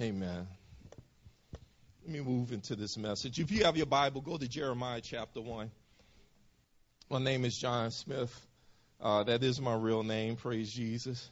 Amen. Let me move into this message. If you have your Bible, go to Jeremiah chapter 1. My name is John Smith. Uh, that is my real name. Praise Jesus.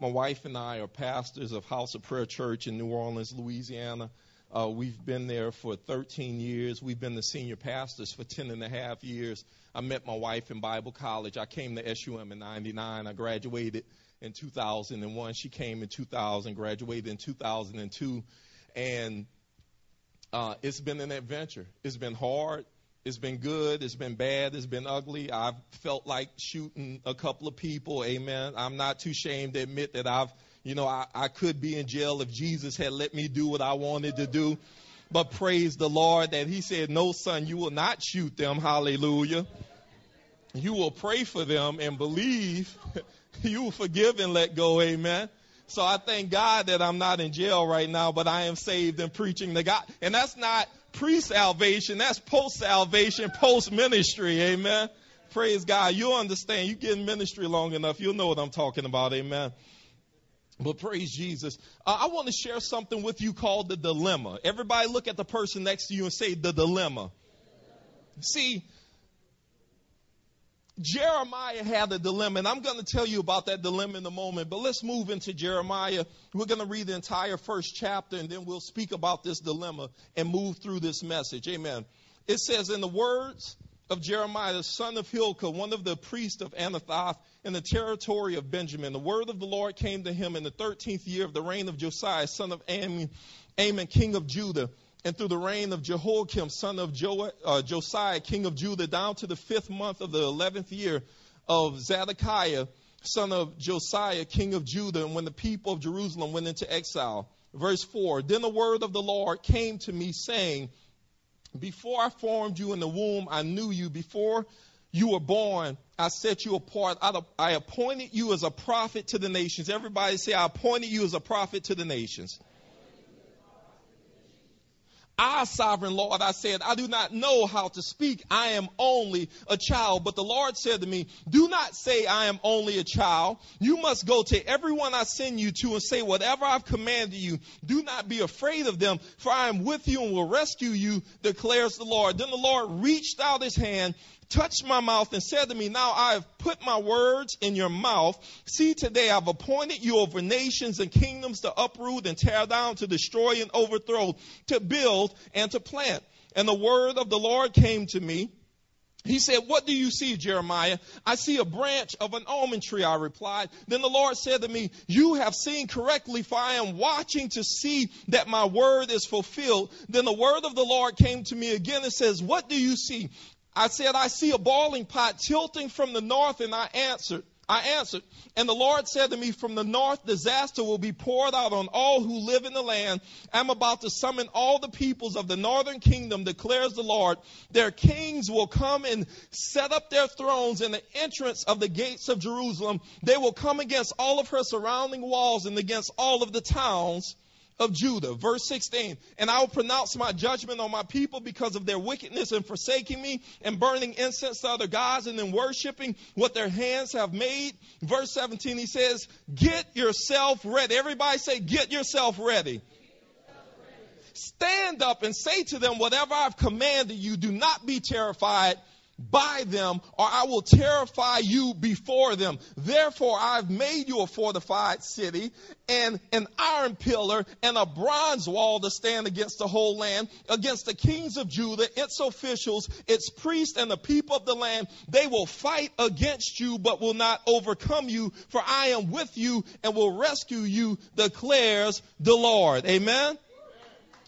My wife and I are pastors of House of Prayer Church in New Orleans, Louisiana. Uh, we've been there for 13 years. We've been the senior pastors for 10 and a half years. I met my wife in Bible college. I came to SUM in 99. I graduated in 2001. She came in 2000, graduated in 2002. And uh, it's been an adventure. It's been hard. It's been good. It's been bad. It's been ugly. I've felt like shooting a couple of people. Amen. I'm not too ashamed to admit that I've you know, I, I could be in jail if Jesus had let me do what I wanted to do. But praise the Lord that He said, No, son, you will not shoot them. Hallelujah. You will pray for them and believe. you will forgive and let go. Amen. So I thank God that I'm not in jail right now, but I am saved and preaching the God. And that's not pre salvation, that's post salvation, post ministry. Amen. Praise God. You'll understand. You get in ministry long enough, you'll know what I'm talking about. Amen. But praise Jesus. Uh, I want to share something with you called the dilemma. Everybody look at the person next to you and say the dilemma. See, Jeremiah had a dilemma, and I'm going to tell you about that dilemma in a moment. But let's move into Jeremiah. We're going to read the entire first chapter, and then we'll speak about this dilemma and move through this message. Amen. It says, In the words of Jeremiah, the son of Hilkiah, one of the priests of Anathoth in the territory of Benjamin. The word of the Lord came to him in the 13th year of the reign of Josiah, son of Amon, Amon king of Judah, and through the reign of Jehoiakim, son of jo- uh, Josiah, king of Judah, down to the fifth month of the 11th year of Zedekiah, son of Josiah, king of Judah, and when the people of Jerusalem went into exile. Verse 4 Then the word of the Lord came to me, saying, before I formed you in the womb, I knew you. Before you were born, I set you apart. I appointed you as a prophet to the nations. Everybody say, I appointed you as a prophet to the nations. I, sovereign Lord, I said, I do not know how to speak. I am only a child. But the Lord said to me, Do not say I am only a child. You must go to everyone I send you to and say, Whatever I've commanded you, do not be afraid of them, for I am with you and will rescue you, declares the Lord. Then the Lord reached out his hand touched my mouth and said to me, Now I have put my words in your mouth. See, today I've appointed you over nations and kingdoms to uproot and tear down, to destroy and overthrow, to build and to plant. And the word of the Lord came to me. He said, What do you see, Jeremiah? I see a branch of an almond tree, I replied. Then the Lord said to me, You have seen correctly, for I am watching to see that my word is fulfilled. Then the word of the Lord came to me again and says, What do you see? I said, I see a boiling pot tilting from the north, and I answered, I answered, and the Lord said to me, From the north, disaster will be poured out on all who live in the land. I'm about to summon all the peoples of the northern kingdom, declares the Lord. Their kings will come and set up their thrones in the entrance of the gates of Jerusalem. They will come against all of her surrounding walls and against all of the towns of Judah. Verse 16, and I will pronounce my judgment on my people because of their wickedness and forsaking me and burning incense to other gods and then worshiping what their hands have made. Verse 17, he says, Get yourself ready. Everybody say, Get yourself ready. Stand up and say to them, Whatever I've commanded you, do not be terrified by them, or I will terrify you before them. Therefore, I've made you a fortified city and an iron pillar and a bronze wall to stand against the whole land, against the kings of Judah, its officials, its priests, and the people of the land. They will fight against you, but will not overcome you, for I am with you and will rescue you, declares the Lord. Amen.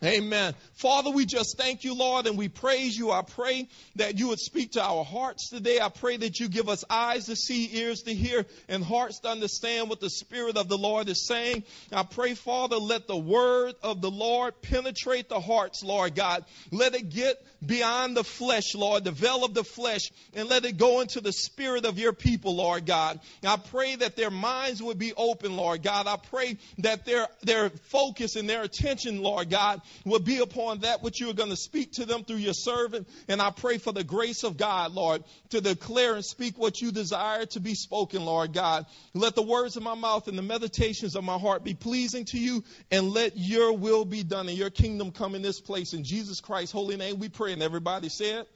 Amen. Father, we just thank you, Lord, and we praise you. I pray that you would speak to our hearts today. I pray that you give us eyes to see, ears to hear, and hearts to understand what the Spirit of the Lord is saying. I pray, Father, let the word of the Lord penetrate the hearts, Lord God. Let it get beyond the flesh, Lord, develop the flesh, and let it go into the spirit of your people, Lord God. I pray that their minds would be open, Lord God. I pray that their, their focus and their attention, Lord God, will be upon that which you are going to speak to them through your servant. And I pray for the grace of God, Lord, to declare and speak what you desire to be spoken, Lord God. Let the words of my mouth and the meditations of my heart be pleasing to you, and let your will be done and your kingdom come in this place. In Jesus Christ's holy name we pray. And everybody said,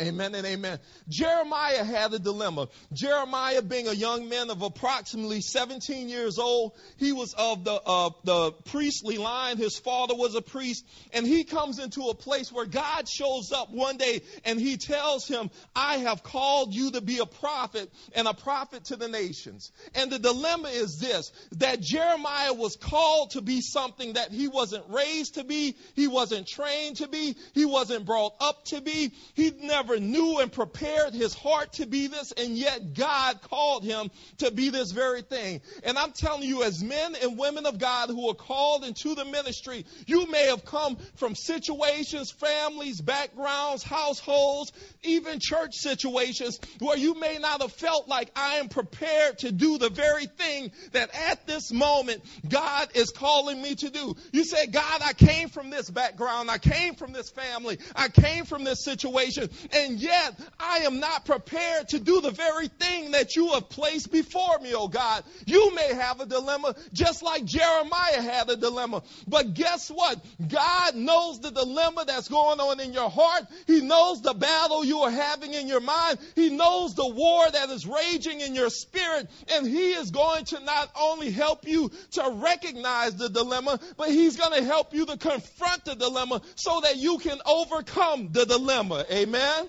Amen and amen. Jeremiah had a dilemma. Jeremiah, being a young man of approximately 17 years old, he was of the uh, the priestly line. His father was a priest, and he comes into a place where God shows up one day, and he tells him, "I have called you to be a prophet and a prophet to the nations." And the dilemma is this: that Jeremiah was called to be something that he wasn't raised to be, he wasn't trained to be, he wasn't brought up to be. He never never knew and prepared his heart to be this, and yet God called him to be this very thing. And I'm telling you, as men and women of God who are called into the ministry, you may have come from situations, families, backgrounds, households, even church situations where you may not have felt like I am prepared to do the very thing that at this moment God is calling me to do. You say, God, I came from this background. I came from this family. I came from this situation and yet I am not prepared to do the very thing that you have placed before me, oh God. You may have a dilemma just like Jeremiah had a dilemma. But guess what? God knows the dilemma that's going on in your heart. He knows the battle you are having in your mind. He knows the war that is raging in your spirit. And He is going to not only help you to recognize the dilemma, but He's going to help you to confront the dilemma so that you can overcome the dilemma. Amen.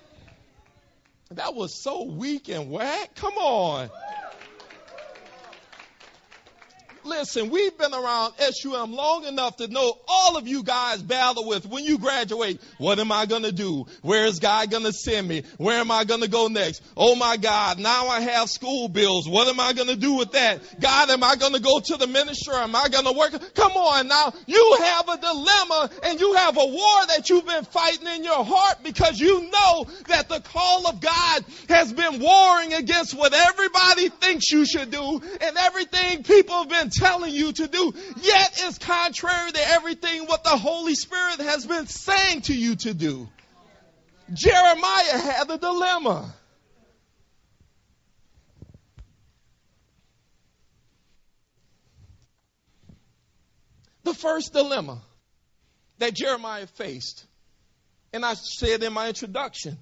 That was so weak and whack. Come on. Listen, we've been around SUM long enough to know all of you guys battle with when you graduate. What am I going to do? Where is God going to send me? Where am I going to go next? Oh my God, now I have school bills. What am I going to do with that? God, am I going to go to the ministry? Am I going to work? Come on now. You have a dilemma and you have a war that you've been fighting in your heart because you know that the call of God has been warring against what everybody thinks you should do and everything people have been telling you to do, yet is contrary to everything what the Holy Spirit has been saying to you to do. Jeremiah had a dilemma. The first dilemma that Jeremiah faced, and I said in my introduction,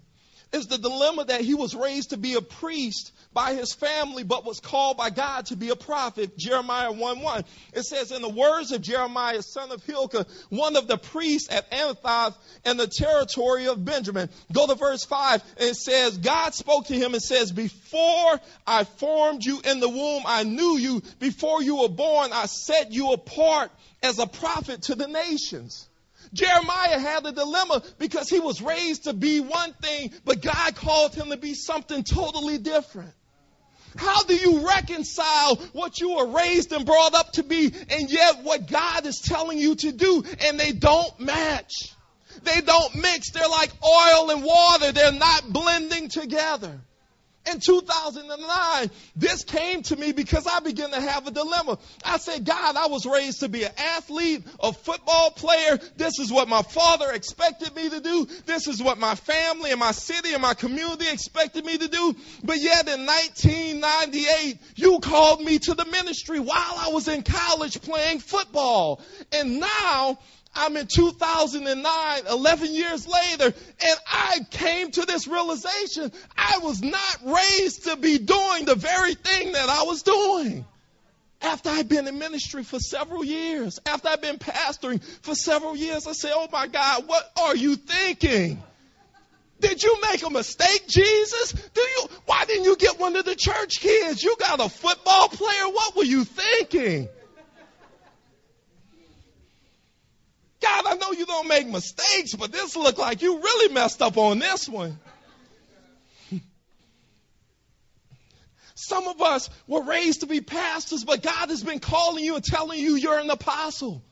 is the dilemma that he was raised to be a priest by his family, but was called by God to be a prophet. Jeremiah 1 1. It says, In the words of Jeremiah, son of Hilkiah, one of the priests at Anathoth in the territory of Benjamin. Go to verse 5. And it says, God spoke to him and says, Before I formed you in the womb, I knew you. Before you were born, I set you apart as a prophet to the nations. Jeremiah had a dilemma because he was raised to be one thing, but God called him to be something totally different. How do you reconcile what you were raised and brought up to be and yet what God is telling you to do and they don't match? They don't mix. They're like oil and water. They're not blending together. In 2009, this came to me because I began to have a dilemma. I said, God, I was raised to be an athlete, a football player. This is what my father expected me to do. This is what my family and my city and my community expected me to do. But yet in 1998, you called me to the ministry while I was in college playing football. And now I'm in 2009, 11 years later, and I came to this realization I was not raised to be doing the very thing that I was doing. After I've been in ministry for several years, after I've been pastoring for several years, I say, Oh my God, what are you thinking? Did you make a mistake, Jesus? Do you, why didn't you get one of the church kids? You got a football player. What were you thinking? God, I know you don't make mistakes, but this looked like you really messed up on this one. Some of us were raised to be pastors, but God has been calling you and telling you you're an apostle.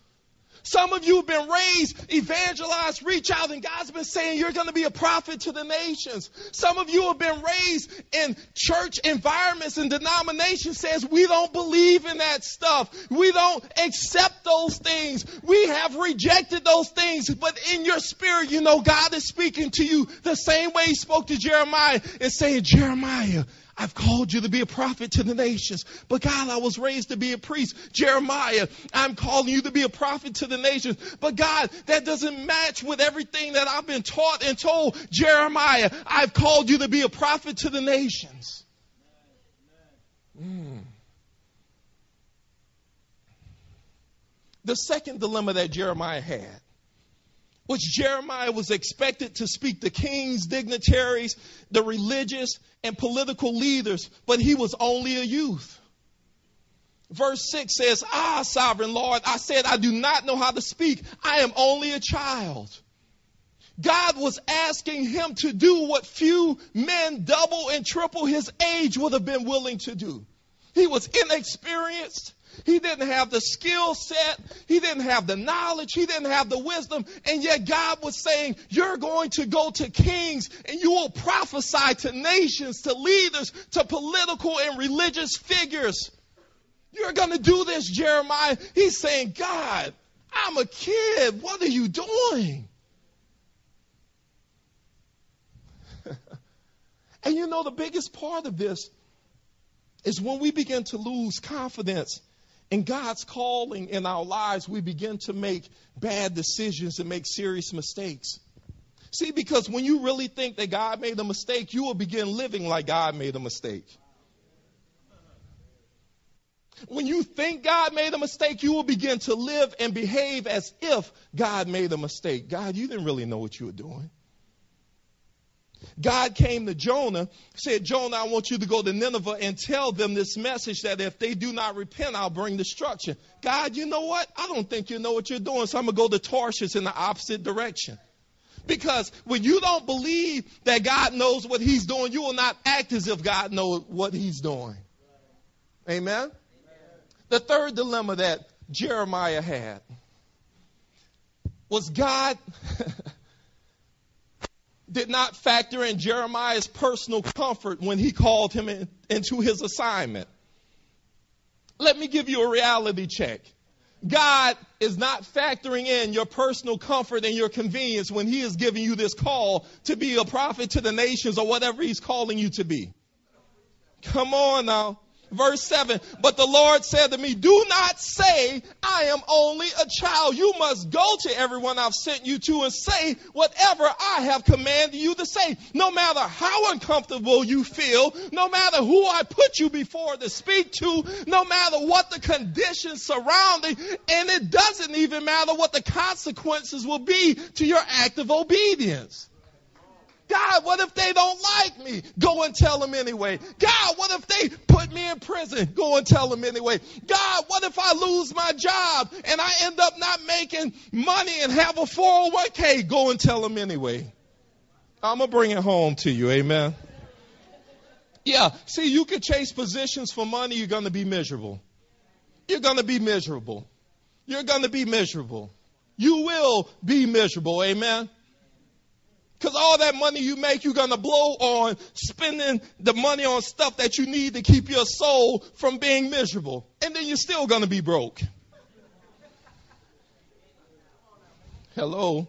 Some of you have been raised, evangelized, reach out, and God's been saying you're going to be a prophet to the nations. Some of you have been raised in church environments and denominations says we don't believe in that stuff. We don't accept those things. We have rejected those things. But in your spirit, you know God is speaking to you the same way he spoke to Jeremiah and saying, Jeremiah, I've called you to be a prophet to the nations. But God, I was raised to be a priest. Jeremiah, I'm calling you to be a prophet to the nations. But God, that doesn't match with everything that I've been taught and told. Jeremiah, I've called you to be a prophet to the nations. Mm. The second dilemma that Jeremiah had which Jeremiah was expected to speak to kings, dignitaries, the religious, and political leaders, but he was only a youth. Verse 6 says, Ah, sovereign Lord, I said, I do not know how to speak. I am only a child. God was asking him to do what few men double and triple his age would have been willing to do. He was inexperienced. He didn't have the skill set. He didn't have the knowledge. He didn't have the wisdom. And yet God was saying, you're going to go to kings and you will prophesy to nations, to leaders, to political and religious figures. You're going to do this, Jeremiah. He's saying, God, I'm a kid. What are you doing? and you know, the biggest part of this is when we begin to lose confidence in God's calling in our lives, we begin to make bad decisions and make serious mistakes. See, because when you really think that God made a mistake, you will begin living like God made a mistake. When you think God made a mistake, you will begin to live and behave as if God made a mistake. God, you didn't really know what you were doing. God came to Jonah, said, Jonah, I want you to go to Nineveh and tell them this message that if they do not repent, I'll bring destruction. God, you know what? I don't think you know what you're doing, so I'm going to go to Tarshish in the opposite direction. Because when you don't believe that God knows what he's doing, you will not act as if God knows what he's doing. Amen? Amen? The third dilemma that Jeremiah had was God did not factor in Jeremiah's personal comfort when he called him in, into his assignment. Let me give you a reality check. God is not factoring in your personal comfort and your convenience when he is giving you this call to be a prophet to the nations or whatever he's calling you to be. Come on now. Verse 7 But the Lord said to me, Do not say, I am only a child. You must go to everyone I've sent you to and say whatever I have commanded you to say. No matter how uncomfortable you feel, no matter who I put you before to speak to, no matter what the conditions surrounding, and it doesn't even matter what the consequences will be to your act of obedience. God, what if they don't like me? Go and tell them anyway. God, what if they put me in prison? Go and tell them anyway. God, what if I lose my job and I end up not making money and have a 401k? Go and tell them anyway. I'm going to bring it home to you. Amen. Yeah, see, you can chase positions for money, you're going to be miserable. You're going to be miserable. You're going to be miserable. You will be miserable. Amen. Because all that money you make, you're going to blow on spending the money on stuff that you need to keep your soul from being miserable. And then you're still going to be broke. Hello.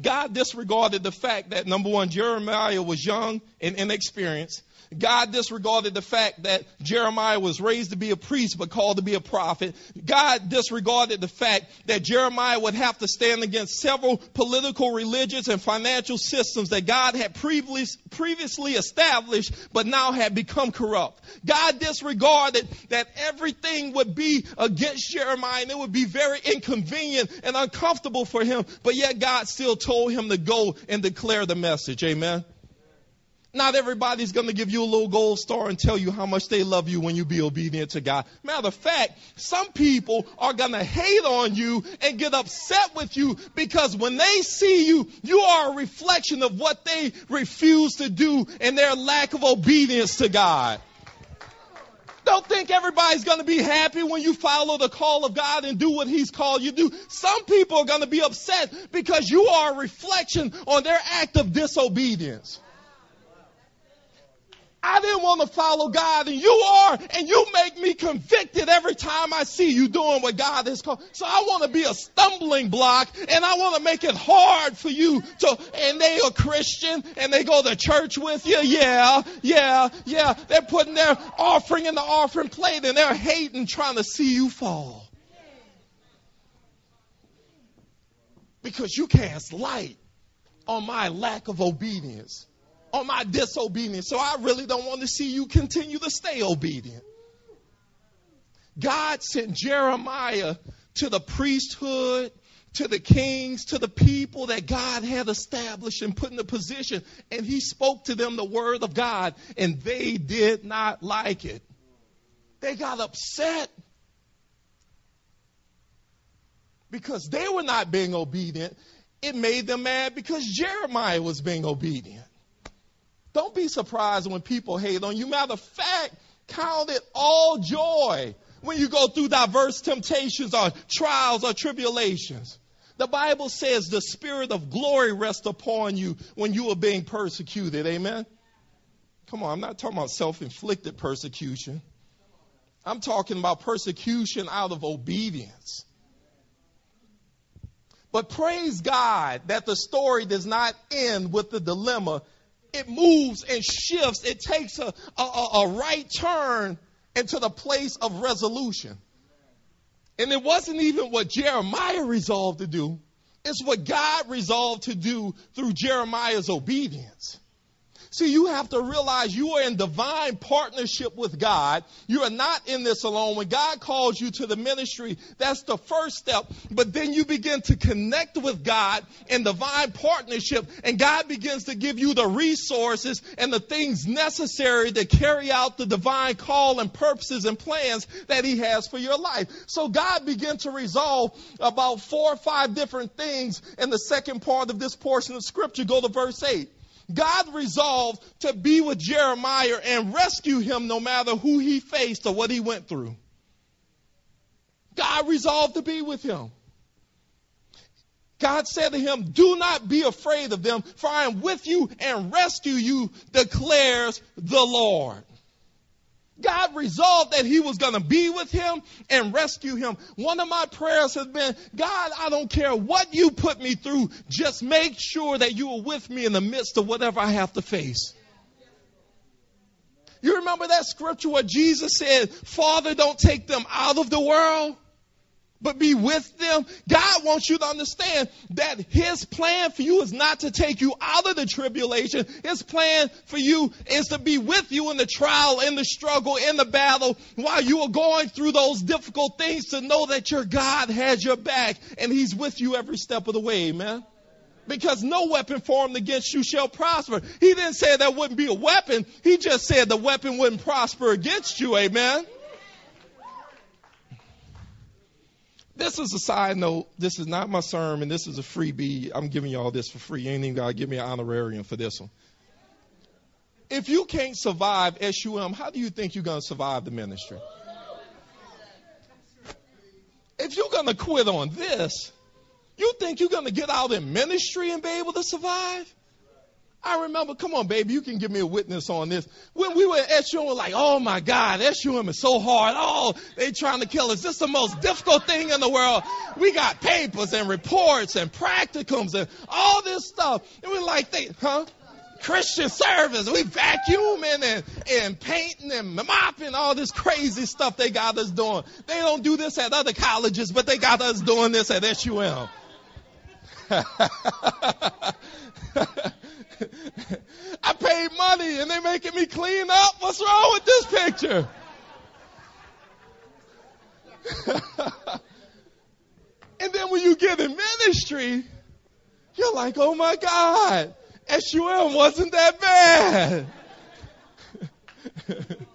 God disregarded the fact that number one, Jeremiah was young and inexperienced. God disregarded the fact that Jeremiah was raised to be a priest but called to be a prophet. God disregarded the fact that Jeremiah would have to stand against several political, religious, and financial systems that God had previously established but now had become corrupt. God disregarded that everything would be against Jeremiah and it would be very inconvenient and uncomfortable for him, but yet God still told him to go and declare the message. Amen. Not everybody's going to give you a little gold star and tell you how much they love you when you be obedient to God. Matter of fact, some people are going to hate on you and get upset with you because when they see you, you are a reflection of what they refuse to do and their lack of obedience to God. Don't think everybody's going to be happy when you follow the call of God and do what He's called you to do. Some people are going to be upset because you are a reflection on their act of disobedience. I didn't want to follow God and you are, and you make me convicted every time I see you doing what God has called. So I want to be a stumbling block and I want to make it hard for you to, and they are Christian and they go to church with you. Yeah, yeah, yeah. They're putting their offering in the offering plate and they're hating trying to see you fall. Because you cast light on my lack of obedience on my disobedience. So I really don't want to see you continue to stay obedient. God sent Jeremiah to the priesthood, to the kings, to the people that God had established and put in the position. And he spoke to them the word of God, and they did not like it. They got upset because they were not being obedient. It made them mad because Jeremiah was being obedient. Don't be surprised when people hate on you. Matter of fact, count it all joy when you go through diverse temptations or trials or tribulations. The Bible says the spirit of glory rests upon you when you are being persecuted. Amen. Come on, I'm not talking about self inflicted persecution. I'm talking about persecution out of obedience. But praise God that the story does not end with the dilemma it moves and shifts. It takes a, a, a right turn into the place of resolution. And it wasn't even what Jeremiah resolved to do. It's what God resolved to do through Jeremiah's obedience. See, you have to realize you are in divine partnership with God. You are not in this alone. When God calls you to the ministry, that's the first step. But then you begin to connect with God in divine partnership, and God begins to give you the resources and the things necessary to carry out the divine call and purposes and plans that He has for your life. So God began to resolve about four or five different things in the second part of this portion of Scripture. Go to verse 8. God resolved to be with Jeremiah and rescue him no matter who he faced or what he went through. God resolved to be with him. God said to him, Do not be afraid of them, for I am with you and rescue you, declares the Lord. God resolved that he was going to be with him and rescue him. One of my prayers has been, God, I don't care what you put me through. Just make sure that you are with me in the midst of whatever I have to face. You remember that scripture where Jesus said, Father, don't take them out of the world, but be with them. God wants you to understand that His plan for you is not to take you out of the tribulation. His plan for you is to be with you in the trial, in the struggle, in the battle, while you are going through those difficult things to know that your God has your back and He's with you every step of the way, man because no weapon formed against you shall prosper. He didn't say that wouldn't be a weapon. He just said the weapon wouldn't prosper against you. Amen. This is a side note. This is not my sermon. This is a freebie. I'm giving you all this for free. You ain't even got to give me an honorarium for this one. If you can't survive SUM, how do you think you're going to survive the ministry? If you're going to quit on this, you think you're going to get out in ministry and be able to survive? I remember, come on, baby, you can give me a witness on this. When we were at SUM, we were like, oh my God, SUM is so hard. Oh, they trying to kill us. This is the most difficult thing in the world. We got papers and reports and practicums and all this stuff. And we're like, they, huh? Christian service. We vacuuming and, and painting and mopping, all this crazy stuff they got us doing. They don't do this at other colleges, but they got us doing this at SUM. I paid money and they making me clean up. What's wrong with this picture? and then when you get in ministry, you're like, oh my God, SUM wasn't that bad.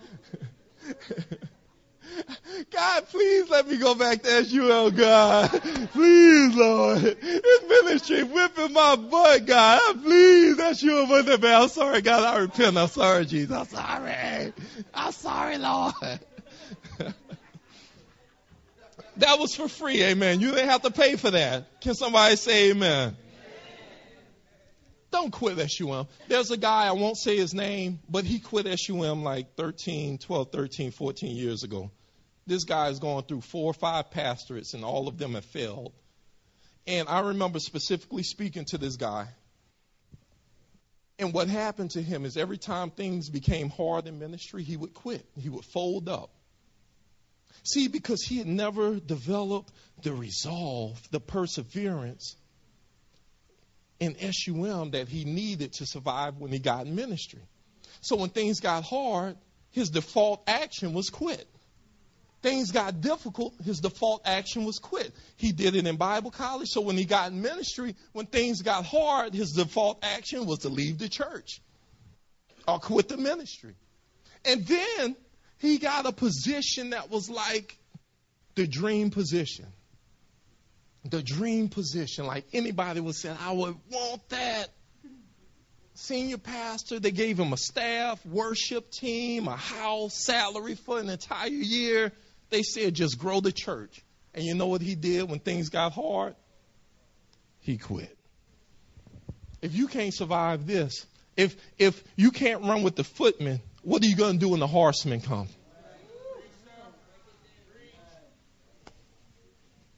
God, please let me go back to SUM, God. Please, Lord. This ministry whipping my butt, God. Please, SUM wasn't bad. I'm sorry, God. I repent. I'm sorry, Jesus. I'm sorry. I'm sorry, Lord. that was for free, amen. You didn't have to pay for that. Can somebody say amen? Don't quit SUM. There's a guy, I won't say his name, but he quit SUM like 13, 12, 13, 14 years ago. This guy is going through four or five pastorates, and all of them have failed. And I remember specifically speaking to this guy. And what happened to him is every time things became hard in ministry, he would quit. He would fold up. See, because he had never developed the resolve, the perseverance in SUM that he needed to survive when he got in ministry. So when things got hard, his default action was quit. Things got difficult, his default action was quit. He did it in Bible college, so when he got in ministry, when things got hard, his default action was to leave the church or quit the ministry. And then he got a position that was like the dream position the dream position. Like anybody would say, I would want that. Senior pastor, they gave him a staff, worship team, a house, salary for an entire year. They said, just grow the church. And you know what he did when things got hard? He quit. If you can't survive this, if if you can't run with the footmen, what are you going to do when the horsemen come?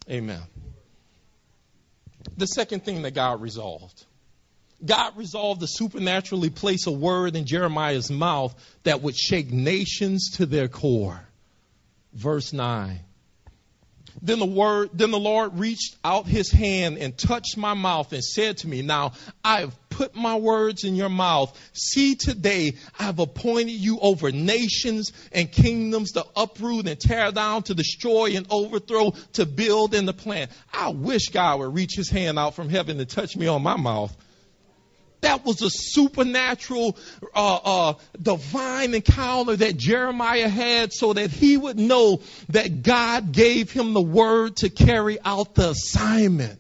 Amen the second thing that God resolved. God resolved to supernaturally place a word in Jeremiah's mouth that would shake nations to their core. Verse 9. Then the word, then the Lord reached out his hand and touched my mouth and said to me, Now I have put my words in your mouth. See, today I've appointed you over nations and kingdoms to uproot and tear down, to destroy and overthrow, to build and to plant. I wish God would reach his hand out from heaven to touch me on my mouth. That was a supernatural, uh, uh, divine encounter that Jeremiah had so that he would know that God gave him the word to carry out the assignment.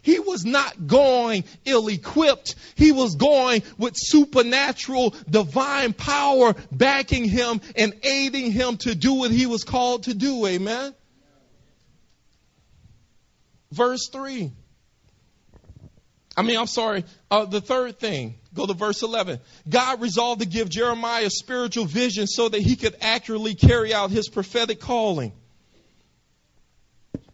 He was not going ill equipped. He was going with supernatural divine power backing him and aiding him to do what he was called to do. Amen. Verse 3. I mean, I'm sorry. Uh, the third thing, go to verse 11. God resolved to give Jeremiah spiritual vision so that he could accurately carry out his prophetic calling.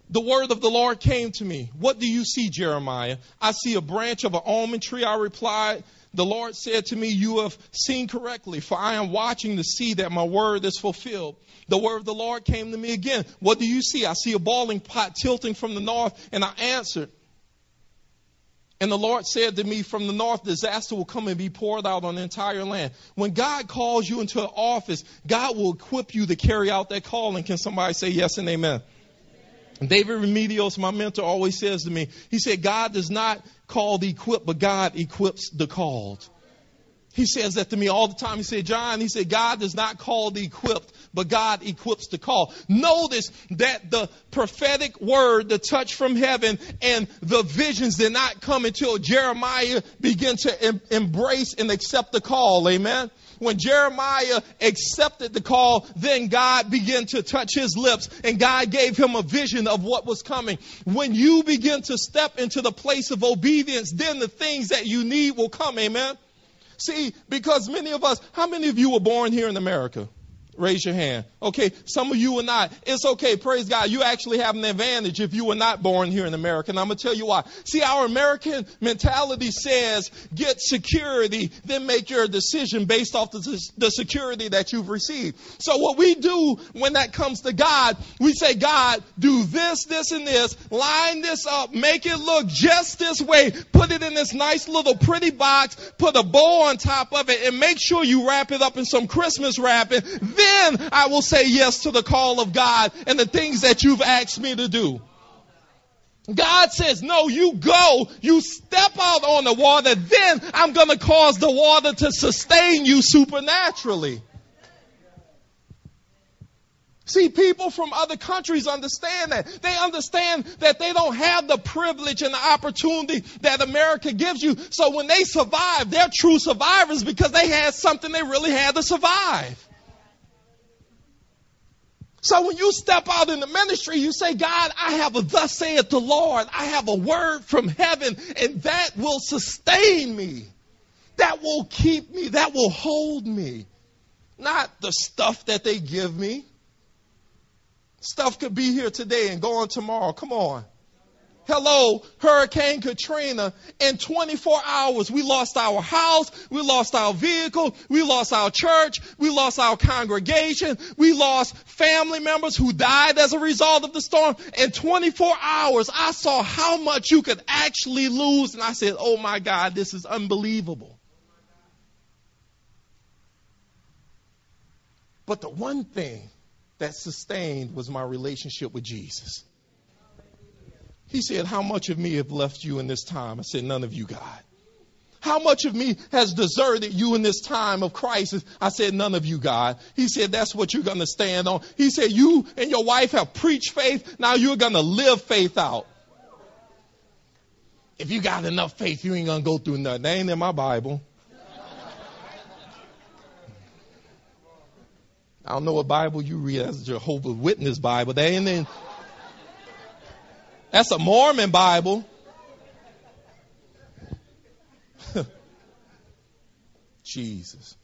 The word of the Lord came to me. What do you see, Jeremiah? I see a branch of an almond tree. I replied, The Lord said to me, You have seen correctly, for I am watching to see that my word is fulfilled. The word of the Lord came to me again. What do you see? I see a boiling pot tilting from the north, and I answered, and the Lord said to me, From the north, disaster will come and be poured out on the entire land. When God calls you into office, God will equip you to carry out that calling. Can somebody say yes and amen? amen. David Remedios, my mentor, always says to me, he said, God does not call the equipped, but God equips the called. He says that to me all the time. He said, John, he said, God does not call the equipped, but God equips the call. Notice that the prophetic word, the touch from heaven, and the visions did not come until Jeremiah began to em- embrace and accept the call. Amen. When Jeremiah accepted the call, then God began to touch his lips and God gave him a vision of what was coming. When you begin to step into the place of obedience, then the things that you need will come. Amen. See, because many of us, how many of you were born here in America? Raise your hand. Okay, some of you are not. It's okay, praise God. You actually have an advantage if you were not born here in America. And I'm going to tell you why. See, our American mentality says get security, then make your decision based off the, the security that you've received. So what we do when that comes to God, we say, God, do this, this, and this. Line this up. Make it look just this way. Put it in this nice little pretty box. Put a bow on top of it and make sure you wrap it up in some Christmas wrapping. Then I will say yes to the call of God and the things that you've asked me to do. God says, no, you go, you step out on the water, then I'm going to cause the water to sustain you supernaturally. See, people from other countries understand that. They understand that they don't have the privilege and the opportunity that America gives you. So when they survive, they're true survivors because they had something they really had to survive. So when you step out in the ministry, you say, God, I have a thus saith the Lord. I have a word from heaven, and that will sustain me. That will keep me. That will hold me. Not the stuff that they give me. Stuff could be here today and gone tomorrow. Come on. Hello, Hurricane Katrina. In 24 hours, we lost our house, we lost our vehicle, we lost our church, we lost our congregation, we lost family members who died as a result of the storm. In 24 hours, I saw how much you could actually lose, and I said, Oh my God, this is unbelievable. But the one thing that sustained was my relationship with Jesus. He said, How much of me have left you in this time? I said, None of you, God. How much of me has deserted you in this time of crisis? I said, None of you, God. He said, That's what you're going to stand on. He said, You and your wife have preached faith. Now you're going to live faith out. If you got enough faith, you ain't going to go through nothing. That ain't in my Bible. I don't know what Bible you read. That's Jehovah's Witness Bible. That ain't in. That's a Mormon Bible. Jesus.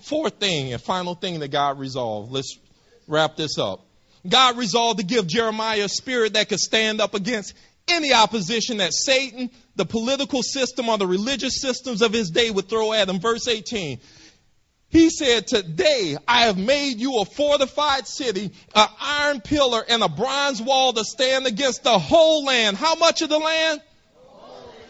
Fourth thing and final thing that God resolved. Let's wrap this up. God resolved to give Jeremiah a spirit that could stand up against any opposition that Satan, the political system, or the religious systems of his day would throw at him. Verse 18. He said, Today I have made you a fortified city, an iron pillar, and a bronze wall to stand against the whole land. How much of the land?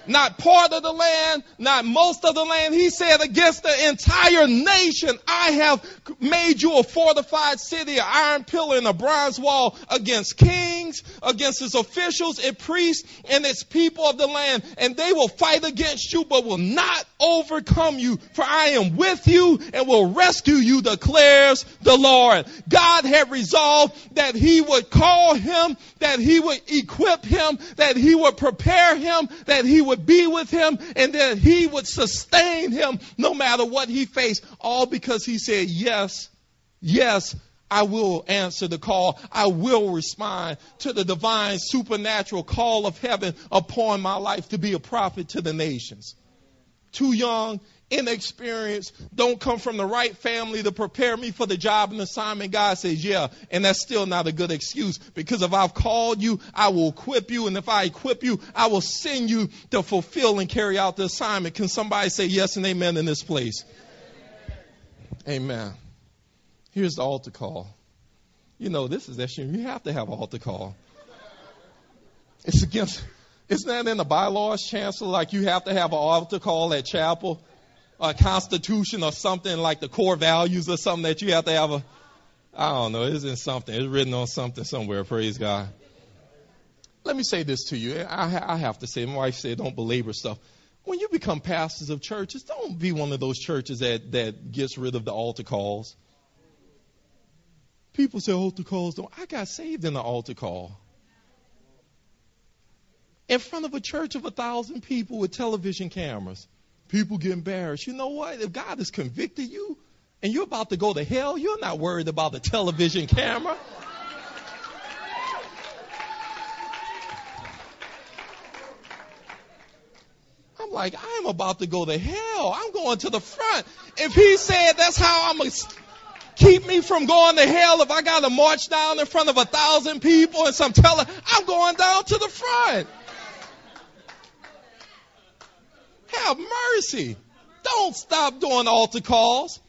Not part of the land, not most of the land. He said, against the entire nation, I have made you a fortified city, an iron pillar and a bronze wall against kings, against its officials, its priests, and its people of the land. And they will fight against you, but will not overcome you. For I am with you and will rescue you, declares the Lord. God had resolved that he would call him, that he would equip him, that he would prepare him, that he would would be with him and that he would sustain him no matter what he faced. All because he said, Yes, yes, I will answer the call. I will respond to the divine supernatural call of heaven upon my life to be a prophet to the nations. Too young, inexperienced, don't come from the right family to prepare me for the job and assignment, God says, yeah, and that's still not a good excuse because if I've called you, I will equip you, and if I equip you, I will send you to fulfill and carry out the assignment. Can somebody say yes and amen in this place? Amen. Here's the altar call. You know, this is that you have to have an altar call. It's against, isn't that in the bylaws, Chancellor? Like you have to have an altar call at chapel? A constitution or something like the core values or something that you have to have a, I don't know, it's in something. It's written on something somewhere, praise God. Let me say this to you. I, I have to say, my wife said, don't belabor stuff. When you become pastors of churches, don't be one of those churches that, that gets rid of the altar calls. People say altar calls don't. I got saved in the altar call. In front of a church of a thousand people with television cameras. People get embarrassed. You know what? If God has convicted you and you're about to go to hell, you're not worried about the television camera. I'm like, I'm about to go to hell. I'm going to the front. If he said that's how I'm going to keep me from going to hell, if I got to march down in front of a thousand people and some teller, I'm going down to the front. Have mercy. Don't stop doing altar calls.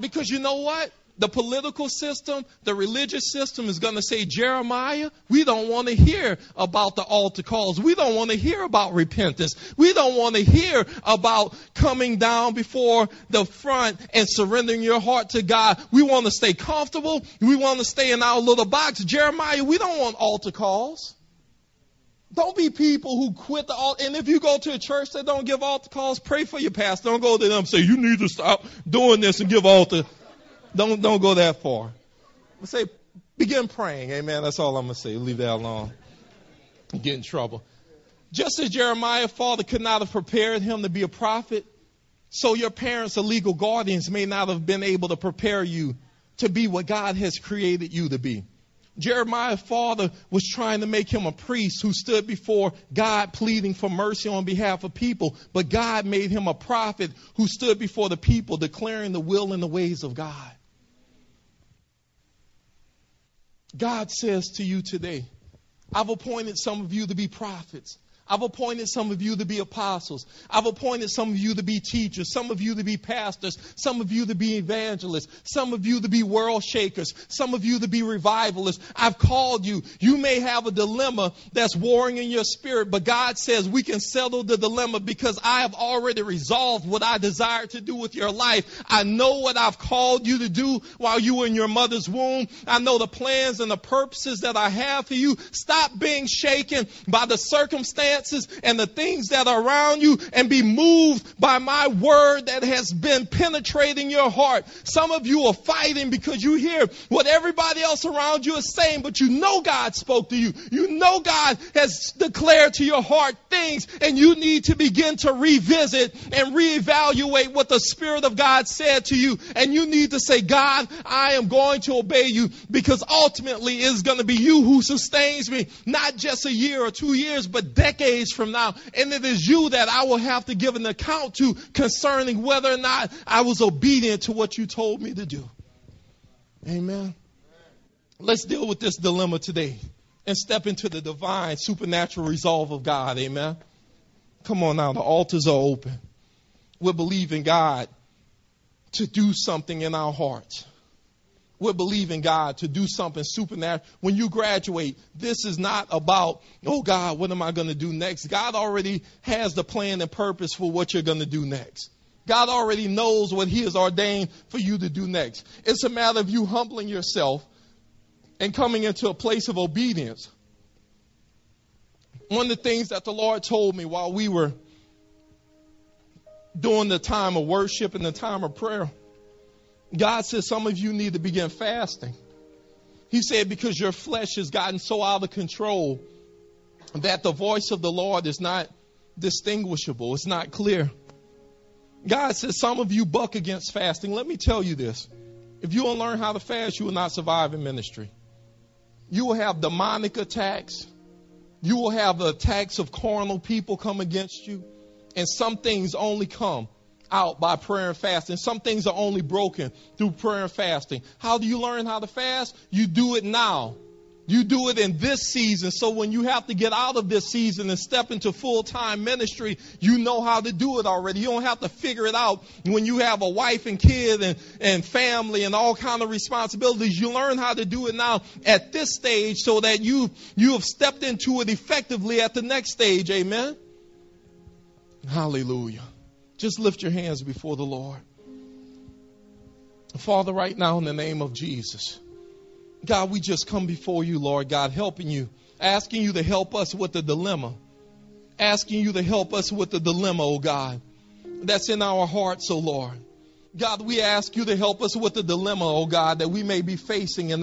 Because you know what? The political system, the religious system is going to say, Jeremiah, we don't want to hear about the altar calls. We don't want to hear about repentance. We don't want to hear about coming down before the front and surrendering your heart to God. We want to stay comfortable. We want to stay in our little box. Jeremiah, we don't want altar calls. Don't be people who quit the altar. And if you go to a church that don't give altar calls, pray for your pastor. Don't go to them and say, you need to stop doing this and give altar. Don't, don't go that far. Say, begin praying. Amen. That's all I'm going to say. Leave that alone. Get in trouble. Just as Jeremiah's father, could not have prepared him to be a prophet, so your parents or legal guardians may not have been able to prepare you to be what God has created you to be. Jeremiah's father was trying to make him a priest who stood before God pleading for mercy on behalf of people, but God made him a prophet who stood before the people declaring the will and the ways of God. God says to you today, I've appointed some of you to be prophets. I've appointed some of you to be apostles. I've appointed some of you to be teachers, some of you to be pastors, some of you to be evangelists, some of you to be world shakers, some of you to be revivalists. I've called you. You may have a dilemma that's warring in your spirit, but God says we can settle the dilemma because I have already resolved what I desire to do with your life. I know what I've called you to do while you were in your mother's womb. I know the plans and the purposes that I have for you. Stop being shaken by the circumstance circumstances and the things that are around you and be moved by my word that has been penetrating your heart. Some of you are fighting because you hear what everybody else around you is saying, but you know God spoke to you. You know God has declared to your heart things and you need to begin to revisit and reevaluate what the Spirit of God said to you. And you need to say, God, I am going to obey you because ultimately it's going to be you who sustains me, not just a year or two years, but decades days from now. And it is you that I will have to give an account to concerning whether or not I was obedient to what you told me to do. Amen. Let's deal with this dilemma today and step into the divine supernatural resolve of God. Amen. Come on now, the altars are open. We're believing God to do something in our hearts we're believing God to do something supernatural. When you graduate, this is not about, oh God, what am I going to do next? God already has the plan and purpose for what you're going to do next. God already knows what He has ordained for you to do next. It's a matter of you humbling yourself and coming into a place of obedience. One of the things that the Lord told me while we were doing the time of worship and the time of prayer God says some of you need to begin fasting. He said, because your flesh has gotten so out of control that the voice of the Lord is not distinguishable, it's not clear. God says some of you buck against fasting. Let me tell you this. If you don't learn how to fast, you will not survive in ministry. You will have demonic attacks. You will have the attacks of carnal people come against you. And some things only come out by prayer and fasting. Some things are only broken through prayer and fasting. How do you learn how to fast? You do it now. You do it in this season. So when you have to get out of this season and step into full time ministry, you know how to do it already. You don't have to figure it out when you have a wife and kid and, and family and all kind of responsibilities. You learn how to do it now at this stage so that you, you have stepped into it effectively at the next stage. Amen. Hallelujah. Just lift your hands before the Lord. Father, right now in the name of Jesus, God, we just come before you, Lord God, helping you, asking you to help us with the dilemma, asking you to help us with the dilemma, oh God, that's in our hearts, oh Lord. God, we ask you to help us with the dilemma, oh God, that we may be facing in